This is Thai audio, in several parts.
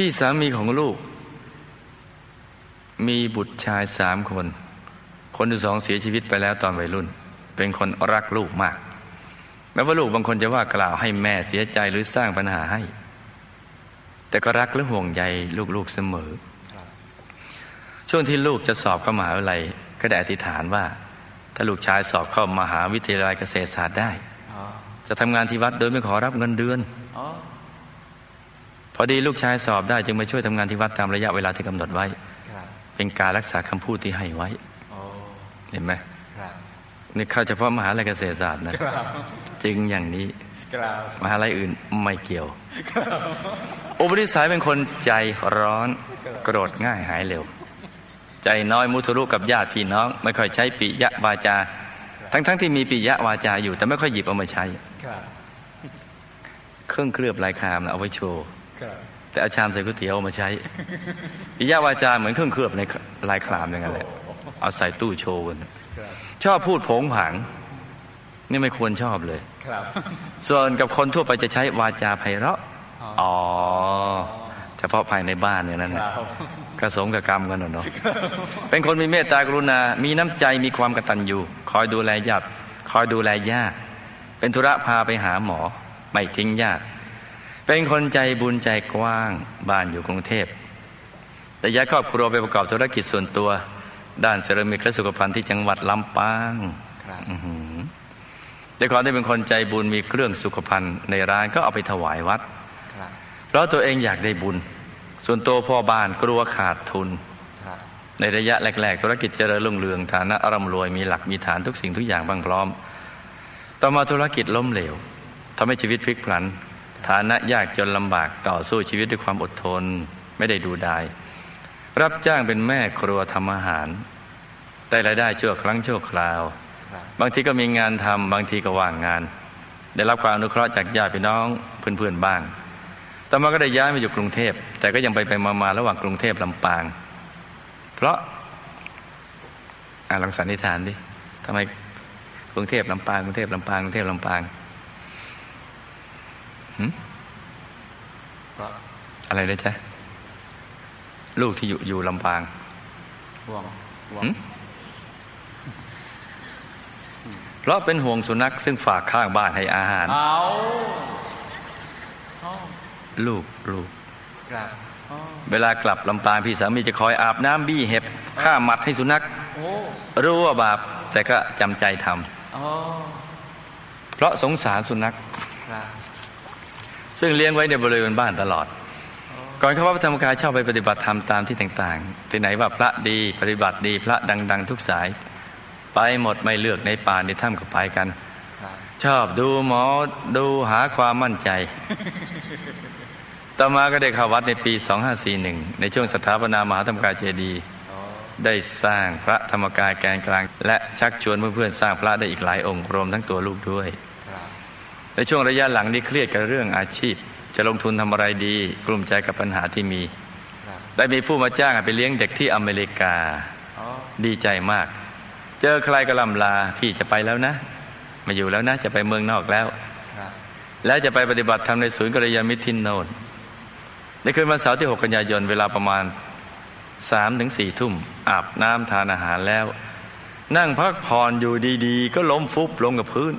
พี่สามีของลูก มีบุตรชายสามคน คนที่สองเสียชีวิตไปแล้วตอนวัยรุ่น เป็นคนรักลูกมากแม้ว่าลูกบางคนจะว่ากล่าวให้แม่เสียใจหรือสร้างปัญหาให้ แต่ก็รักและห่วงใยลูกๆเสมอ ช่วงที่ลูกจะสอบเข้ามหาวิทยาลัยก็ได้อธิษฐานว่า ถ้าลูกชายสอบเข้ามหาวิทยาลัยเกษตรศาสตร์ได้ จะทำงานที่วัดโดยไม่ขอรับเงินเดือน พอดีลูกชายสอบได้จึงมาช่วยทำงานที่วัดตามระยะเวลาที่กำหนดไว้ เป็นการรักษาคำพูดที่ให้ไว้ เห็นไหมนี่เข้าเฉพาะมหาลัยเกษตรศาสตร์นะจึงอย่างนี้มหาลัยอื่นไม่เกี่ยวอุปนิสัยเป็นคนใจร้อนโกรธง่ายหายเร็ว ใจน้อยมุทุรุกับญาติพี่น้อง ไม่ค่อยใช้ปิยะวาจา ทั้งๆทที่มีปิยะวาจาอยู่ แต่ไม่ค่อยหยิบเอามาใช้เครื่องเคลือบลายคามนะเอาไว้โชว์ แต่อาชามใส่ก๋วยเตี๋ยวมาใช้ปิยะวาจาเหมือนเครื่องเคลือบในลายคลามอย่างนั้นแหละเอาใส่ตู้โชว์กันชอบพูดผงผางนี่ไม่ควรชอบเลยส่วนกับคนทั่วไปจะใช้วาจาไพเราะอ๋อเฉพาะภายในบ้านเนี่ยนั่นกระสงกับกรรมกันเนาะเป็นคนมีเมตตากรุณา มีน้ำใจมีความกตัญญูคอยดูแลญาติคอยดูแลญาติเป็นธุระพาไปหาหมอ ไม่ทิ้งญาติ เป็นคนใจบุญใจกว้างบ้านอยู่กรุงเทพ แต่ย้ายครอบครัวไปประกอบธุรกิจส่วนตัว ด้านเซรามิกและสุขภัณฑ์ที่จังหวัดลำปางแต่ก่อนได้เป็นคนใจบุญมีเครื่องสุขภัณฑ์ในร้านก็เอาไปถวายวัดเพราะตัวเองอยากได้บุญ ส่วนตัวพ่อบ้านกลัวขาดทุน ในระยะแรกๆ ธุรกิจเจริญรุ่งเรืองฐานะร่ำรวยมีหลักมีฐานทุกสิ่งทุกอย่างบางพร้อม ต่อมาธุรกิจล้มเหลวทำให้ชีวิตพลิกผัน ฐานะยากจนลำบากต่อสู้ชีวิตด้วยความอดทนไม่ได้ดูดาย รับจ้างเป็นแม่ครัวทำอาหารแต่รายได้ชั่วครั้งชั่วคราว บางทีก็มีงานทำบางทีก็ว่างงาน ได้รับความอนุเคราะห์จากญาติพี่น้องเพื่อนๆบ้าง ต่อมาก็ได้ย้ายมาอยู่กรุงเทพ แต่ก็ยังไปไปมาๆระหว่างกรุงเทพลำปาง เพราะอ่าลองสันนิษฐานดิทำไมกรุงเทพลำปางกรุงเทพลำปางกรุงเทพลำปาง อะไรนะจ๊ะลูกที่อยู่อยู่ลำปางห่วงห่วงเพราะเป็นห่วงสุนัขซึ่งฝากข้างบ้านให้อาหาร เอาลูกลูกเวลากลับลำปางพี่สามีจะคอยอาบน้ำบี้เห็บฆ่าหมัดให้สุนัขรู้ว่าบาป แต่ก็จำใจทำเพราะสงสารสุนัข ซึ่งเลี้ยงไว้ในบริเวณบ้านตลอด ก่อนเข้าวัดพระธรรมกายชอบไปปฏิบัติธรรมตามที่ต่างๆ ที่ไหนว่าพระดีปฏิบัติดีพระดัง ๆ ทุกสาย ไปหมดไม่เลือกในป่าในถ้ำก็ไปกัน ชอบดูหมอดูหาความมั่นใจ ต่อมาก็ได้เข้าวัดในปี 2541 ในช่วงสถาปนามหาธรรมกายเจดีย์ได้สร้างพระธรรมกายแกนกลาง และชักชวนเพื่อนๆสร้างพระได้อีกหลายองค์รวมทั้งตัวลูกด้วย ในช่วงระยะหลังนี้เครียดกับเรื่องอาชีพ จะลงทุนทำอะไรดี กลุ่มใจกับปัญหาที่มี ได้มีผู้มาจ้างไปเลี้ยงเด็กที่อเมริกา ดีใจมาก เจอใครก็ลำลาพี่จะไปแล้วนะ มาอยู่แล้วนะ จะไปเมืองนอกแล้ว แล้วจะไปปฏิบัติธรรมในศูนย์กัลยาณมิตรทินโนนในคืนวันเสาร์ที่ 6 กันยายนเวลาประมาณสามถึงสี่ทุ่ม อาบน้ำทานอาหารแล้ว นั่งพักผ่อนอยู่ดีๆ ก็ล้มฟุบลงกับพื้น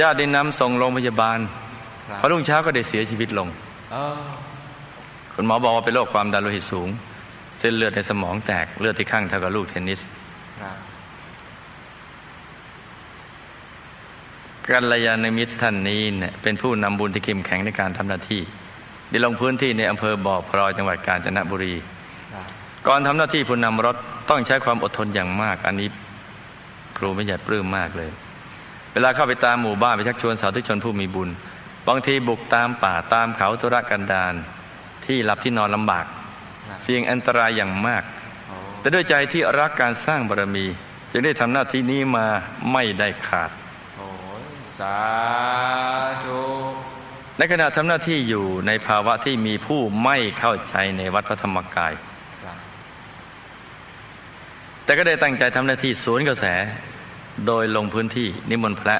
ญาติได้นำส่งโรงพยาบาลพอรุ่งเช้าก็ได้เสียชีวิตลงคุณหมอบอกว่าเป็นโรคความดันโลหิตสูง เส้นเลือดในสมองแตกเลือดที่ข้างเท่ากับลูกเทนนิสกัลยาณมิตรท่านนี้เนี่ยเป็นผู้นำบุญที่เข้มแข็งในการทำหน้าที่ ได้ลงพื้นที่ในอำเภอบ่อพลอยจังหวัดกาญจนบุรี ก่อนทำหน้าที่ผู้นำรถต้องใช้ความอดทนอย่างมาก อันนี้ครูไม่ใหญ่ปลื้มมากเลย เวลาเข้าไปตามหมู่บ้านไปชักชวนสาธุชนผู้มีบุญ บางทีบุกตามป่าตามเขาตุรกันดารที่หลับที่นอนลำบาก เสี่ยงอันตรายอย่างมาก แต่ด้วยใจที่รักการสร้างบารมี จึงได้ทำหน้าที่นี้มาไม่ได้ขาดสาธุในขณะทำหน้าที่อยู่ในภาวะที่มีผู้ไม่เข้าใจในวัดพระธรรมกาย แต่ก็ได้ตั้งใจทำหน้าที่สวนกระแส โดยลงพื้นที่นิมนต์พระ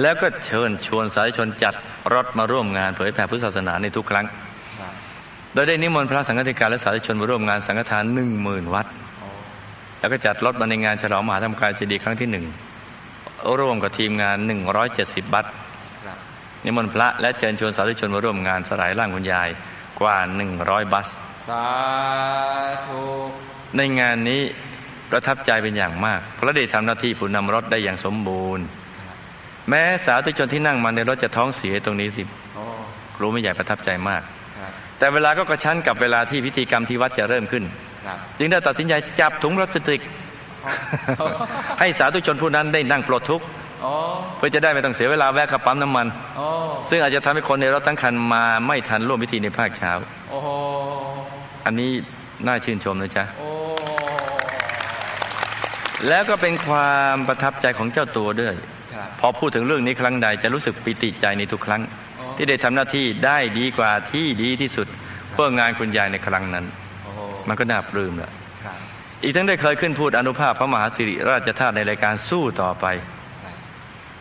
แล้วก็เชิญชวนสายชนจัดรถมาร่วมงานเผยแผ่พุทธศาสนาในทุกครั้ง โดยได้นิมนต์พระสังฆติการและสาธุชนมาร่วมงานสังฆทานหนึ่งหมื่นวัด แล้วก็จัดรถมาในงานฉลองมหาธรรมกายเจดีย์ครั้งที่หนึ่งร่วมกับทีมงานหนึ่งร้อยเจ็ดสิบบัตรนิมนต์พระและเชิญชวนสาธุชนมาร่วมงานสลายร่างคุณยายกว่าหนึ่งร้อยบัส สาธุ ในงานนี้ ประทับใจเป็นอย่างมาก เพราะได้ทำหน้าที่ผู้นำรถได้อย่างสมบูรณ์ แม้สาธุชนที่นั่งมาในรถจะท้องเสียตรงนี้สิโอ้ครูไม่ใหญ่ประทับใจมากครับแต่เวลาก็กระชั้นกับเวลาที่พิธีกรรมที่วัดจะเริ่มขึ้นครับจึงได้ตัดสินใจจับถุงพลาสติก ให้สาธุชนผู้นั้นได้นั่งปลดทุกข์โอ้เพื่อจะได้ไม่ต้องเสียเวลาแวะกับปั๊มน้ำมันโอ้ซึ่งอาจจะทำให้คนในรถทั้งคันมาไม่ทันร่วมพิธีในภาคเช้าโอ้โหอันนี้น่าชื่นชมนะจ๊ะโอ้ แล้วก็เป็นความประทับใจของเจ้าตัวด้วยครับพอพูดถึงเรื่องนี้ครั้งใดจะรู้สึกปิติใจในทุกครั้งอ๋อที่ได้ทำหน้าที่ได้ดีกว่าที่ดีที่สุด เพื่องานคุณยายในครั้งนั้นโอ้โหมันก็น่าปลื้มแหละครับอีกทั้งได้เคยขึ้นพูดอนุภาพพระมหาสิริราชธาตุในรายการสู้ต่อไปครับ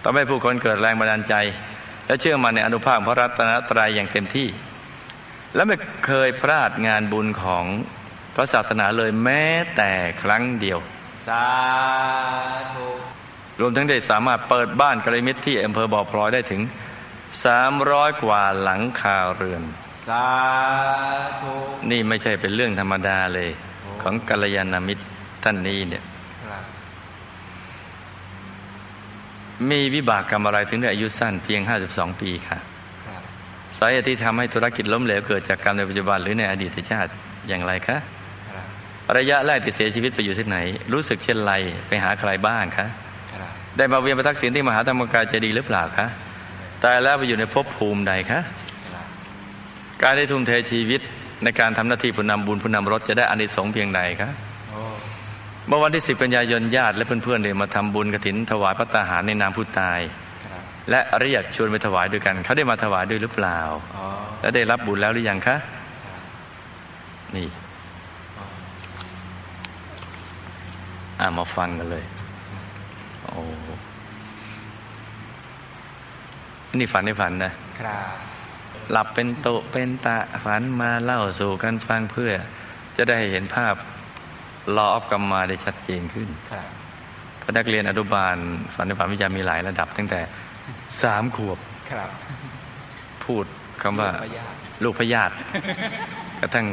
ทำให้ผู้คนเกิดแรงบันดาลใจ และเชื่อมั่นในอนุภาพพระรัตนตรัยอย่างเต็มที่ และไม่เคยพลาดงานบุญของพระศาสนาเลยแม้แต่ครั้งเดียว สาธุรวมทั้งได้สามารถเปิดบ้านกระมิตรที่อำเภอบ่อพลอยได้ถึง 300 กว่าหลังคาเรือน สาธุนี่ไม่ใช่เป็นเรื่องธรรมดาเลย ของกัลยาณมิตรท่านนี้เนี่ยครับมีวิบากกรรมอะไรถึงได้อายุสั้นเพียง 52 ปีค่ะครับสาเหตุที่ทำให้ธุรกิจล้มเหลวเกิดจากกรรมในปัจจุบันหรือในอดีตชาติอย่างไรคะค รับระยะแรกที่เสียชีวิตไปอยู่ที่ไหน รู้สึกเช่นไรไปหาใครบ้างคะครับได้มาเวียนประทักษิณที่มหาธรรมกายเจดีย์หรือเปล่าคะตายแล้วไปอยู่ในภพภูมิใดคะครับการได้ทุ่มเทชีวิตในการทำหน้าที่ผู้นำบุญผู้นำรถจะได้อานิสงส์เพียงใดคะโอ้เมื่อวันที่10กันยายนญาติและเพื่อนๆเลยมาทำบุญกระถินถวายพระตาหารในนามผู้ตายครับและเรียกชวนไปถวายด้วยกัน เขาได้มาถวายด้วยหรือเปล่าอ๋อและได้รับบุญแล้วหรือยังคะครับนี่ อ๋อ อ่ามาฟังกันเลย โอ้นี่ฝันในฝันนะครับ หลับเป็นโตะเป็นตะฝันมาเล่าสู่กันฟังเพื่อ จะได้เห็นภาพรออฟกรรมมาได้ชัดเจนขึ้นครับเพราะนักเรียนอนุบาล ฝันในฝันวิจารมีหลายระดับ ตั้งแต่สามขวบครับ พูดคำว่าพยาธิลูกพยาธิกระทั่ง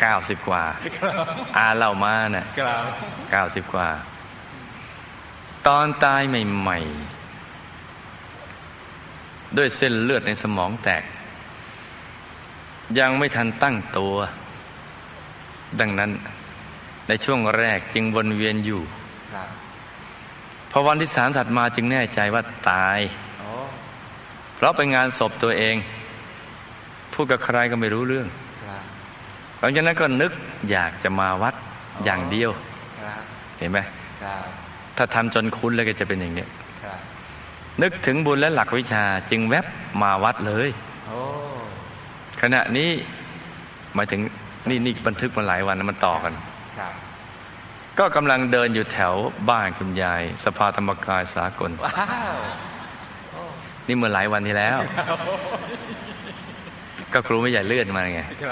เก้าสิบกว่า อาเล่ามาน่ะครับเก้าสิบกว่า ตอนตายใหม่ ๆ ด้วยเส้นเลือดในสมองแตก ยังไม่ทันตั้งตัว ดังนั้นในช่วงแรกจึงวนเวียนอยู่ครับพอวันที่สามถัดมาจึงแน่ใจว่าตายโอ้เพราะไปงานศพตัวเอง พูดกับใครก็ไม่รู้เรื่องครับ หลังจากนั้นก็นึกอยากจะมาวัดอย่างเดียวครับเห็นไหมครับถ้าทำจนคุ้นแล้วก็จะเป็นอย่างเนี้ยครับนึกถึงบุญและหลักวิชาจึงแวบมาวัดเลยโอ้ขณะนี้หมายถึงนี่นี่บันทึกมาหลายวันนะมันต่อกันครับก็กำลังเดินอยู่แถวบ้านคุณยาย สภาธรรมกายสากลว้าวนี่เมื่อหลายวันที่แล้ว ก็ครูไม่ใหญ่เลื่อนมาไงค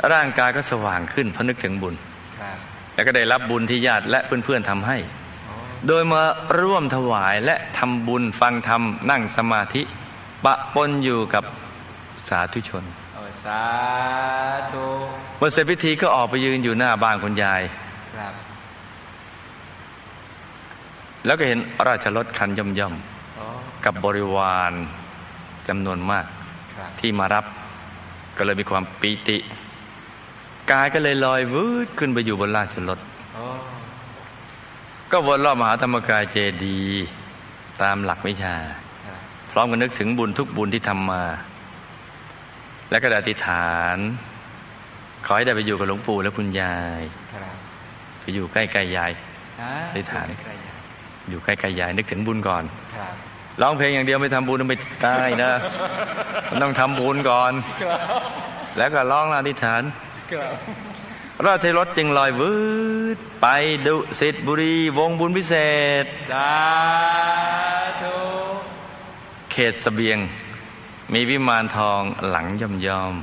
รับร่างกายก็สว่างขึ้นเพราะนึกถึงบุญครับแล้วก็ได้รับบุญที่ญาติและเพื่อนๆทำให้โอ้โดยมาร่วมถวายและทำบุญฟังธรรมนั่งสมาธิ ปะปนอยู่กับสาธุชนโอ้สาธุเมื่อเสร็จพิธีก็ออกไปยืนอยู่หน้าบ้านคุณยายครับ แล้วก็เห็นราชรถคันย่อมโอ้ๆกับบริวารจำนวนมากครับที่มารับก็เลยมีความปีติ กายก็เลยลอยวืดขึ้นไปอยู่บนราชรถโอ้ก็วนรอบมหาธรรมกายเจดีย์ตามหลักวิชาครับพร้อมกันนึกถึงบุญทุกบุญที่ทำมา และก็ได้อธิษฐาน ขอให้ได้ไปอยู่กับหลวงปู่และคุณยายครับไปอยู่ใกล้ๆยายอ่าอธิษฐานใกล้ๆอย่างอยู่ใกล้ๆยายนึกถึงบุญก่อนครับร้องเพลงอย่างเดียวไม่ทำบุญไม่ได้นะมันต้องทำบุญก่อน แล้วก็ร้องอธิษฐานค ราชรถจึงลอยวืดไปดุสิตบุรีวงบุญพิเศษ สาธุ เขตสเบียง มีวิมานทองหลังย่อมยอม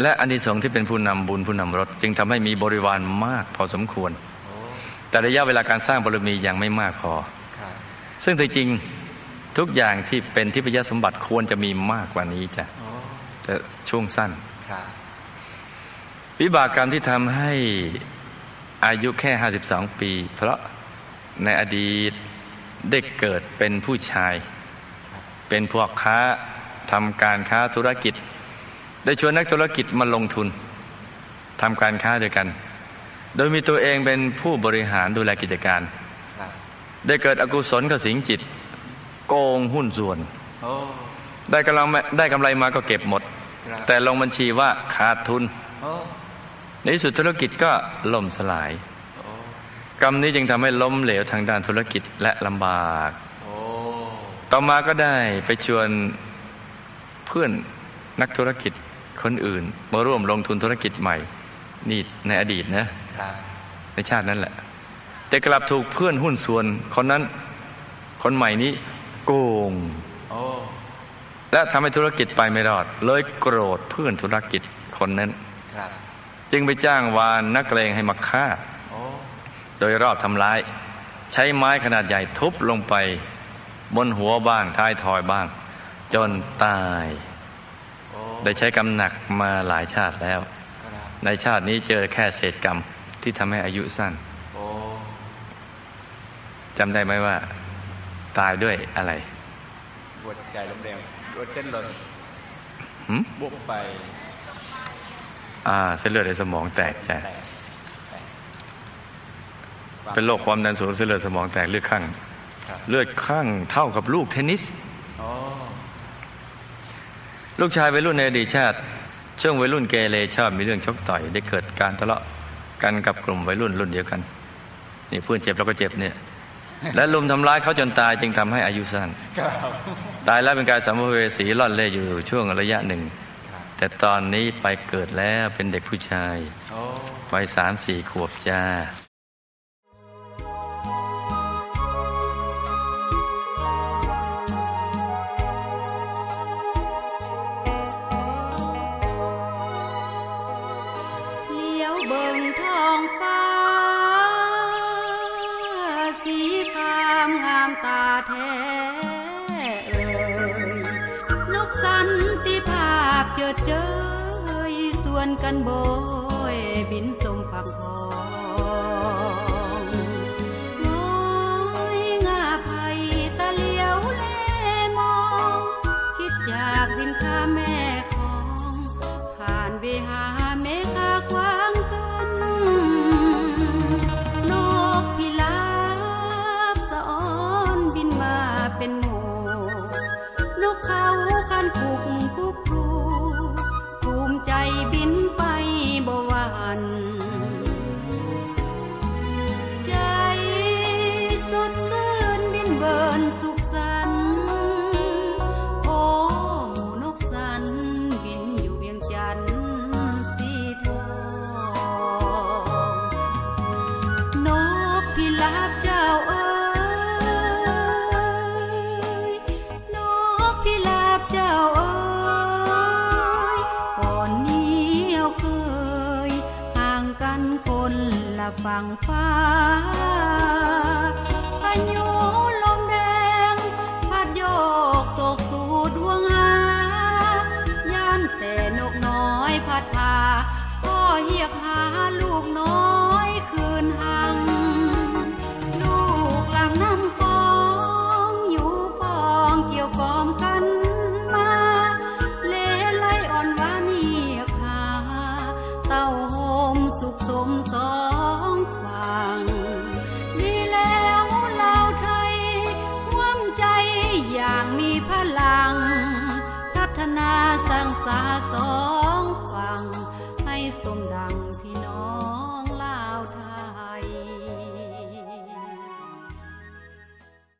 และอันดีสงที่เป็นผู้นำบุญผู้นำรถ จึงทำให้มีบริวารมากพอสมควร แต่ระยะเวลาการสร้างบารมียังไม่มากพอ ซึ่งแต่จริง ทุกอย่างที่เป็นทิพยสมบัติควรจะมีมากกว่านี้จ้ะโอ้แต่ช่วงสั้นครับวิบากกรรมที่ทำให้อายุแค่ 52 ปี เพราะในอดีตได้เกิดเป็นผู้ชาย เป็นพวกค้าทำการค้าธุรกิจ ได้ชวนนักธุรกิจมาลงทุนทำการค้าด้วยกัน โดยมีตัวเองเป็นผู้บริหารดูแลกิจการครับได้เกิดอกุศลกับสิงจิต โกงหุ้นส่วนโอ้ได้กำลังได้กำไรมาก็เก็บหมดครับแต่ลงบัญชีว่าขาดทุนโอ้ในที่สุดธุรกิจก็ล่มสลายโอ้กรรมนี้จึงทำให้ล้มเหลวทางด้านธุรกิจและลำบากโอ้ต่อมาก็ได้ไปชวนเพื่อนนักธุรกิจคนอื่น มาร่วมลงทุนธุรกิจใหม่ นี่ในอดีตนะครับในชาตินั้นแหละ แต่กลับถูกเพื่อนหุ้นส่วนคนนั้น คนใหม่นี้ โกงโอ้และทำให้ธุรกิจไปไม่รอด เลยโกรธเพื่อนธุรกิจคนนั้นครับจึงไปจ้างวานนักเลงให้มาฆ่าโอ้โดยรอบทำร้าย ใช้ไม้ขนาดใหญ่ทุบลงไป บนหัวบ้างท้ายทอยบ้าง จนตายโอ้ได้ใช้กรรมหนักมาหลายชาติแล้วครับในชาตินี้เจอแค่เศษกรรมที่ทำให้อายุสั้นโอ้จำได้ไหมว่า ตายด้วยอะไรหัวใจล้มเหลวหัวเส้นหล่นหืมบุกไป อ่า เส้นเลือดในสมองแตกจ้ะแตกแตกเป็นโรคความดันสูงเส้นเลือดสมองแตกเลือดข้างครับเลือดข้างเท่ากับลูกเทนนิสโอ้ลูกชายวัยรุ่นในอดีตชาติ ช่วงวัยรุ่นเกเรชอบมีเรื่องชกต่อย ได้เกิดการทะเลาะกันกับกลุ่มวัยรุ่นรุ่นเดียวกัน นี่เพื่อนเจ็บแล้วก็เจ็บเนี่ย และลุมทำร้ายเขาจนตายจึงทำให้อายุสั้นครับตายแล้วเป็นการสัมภเวสีล่อนเล่อยู่ช่วงระยะหนึ่งครับแต่ตอนนี้ไปเกิดแล้วเป็นเด็กผู้ชายโอ้วัยสามสี่ขวบจ้า วนกันโบยบินสมฝั่งพอ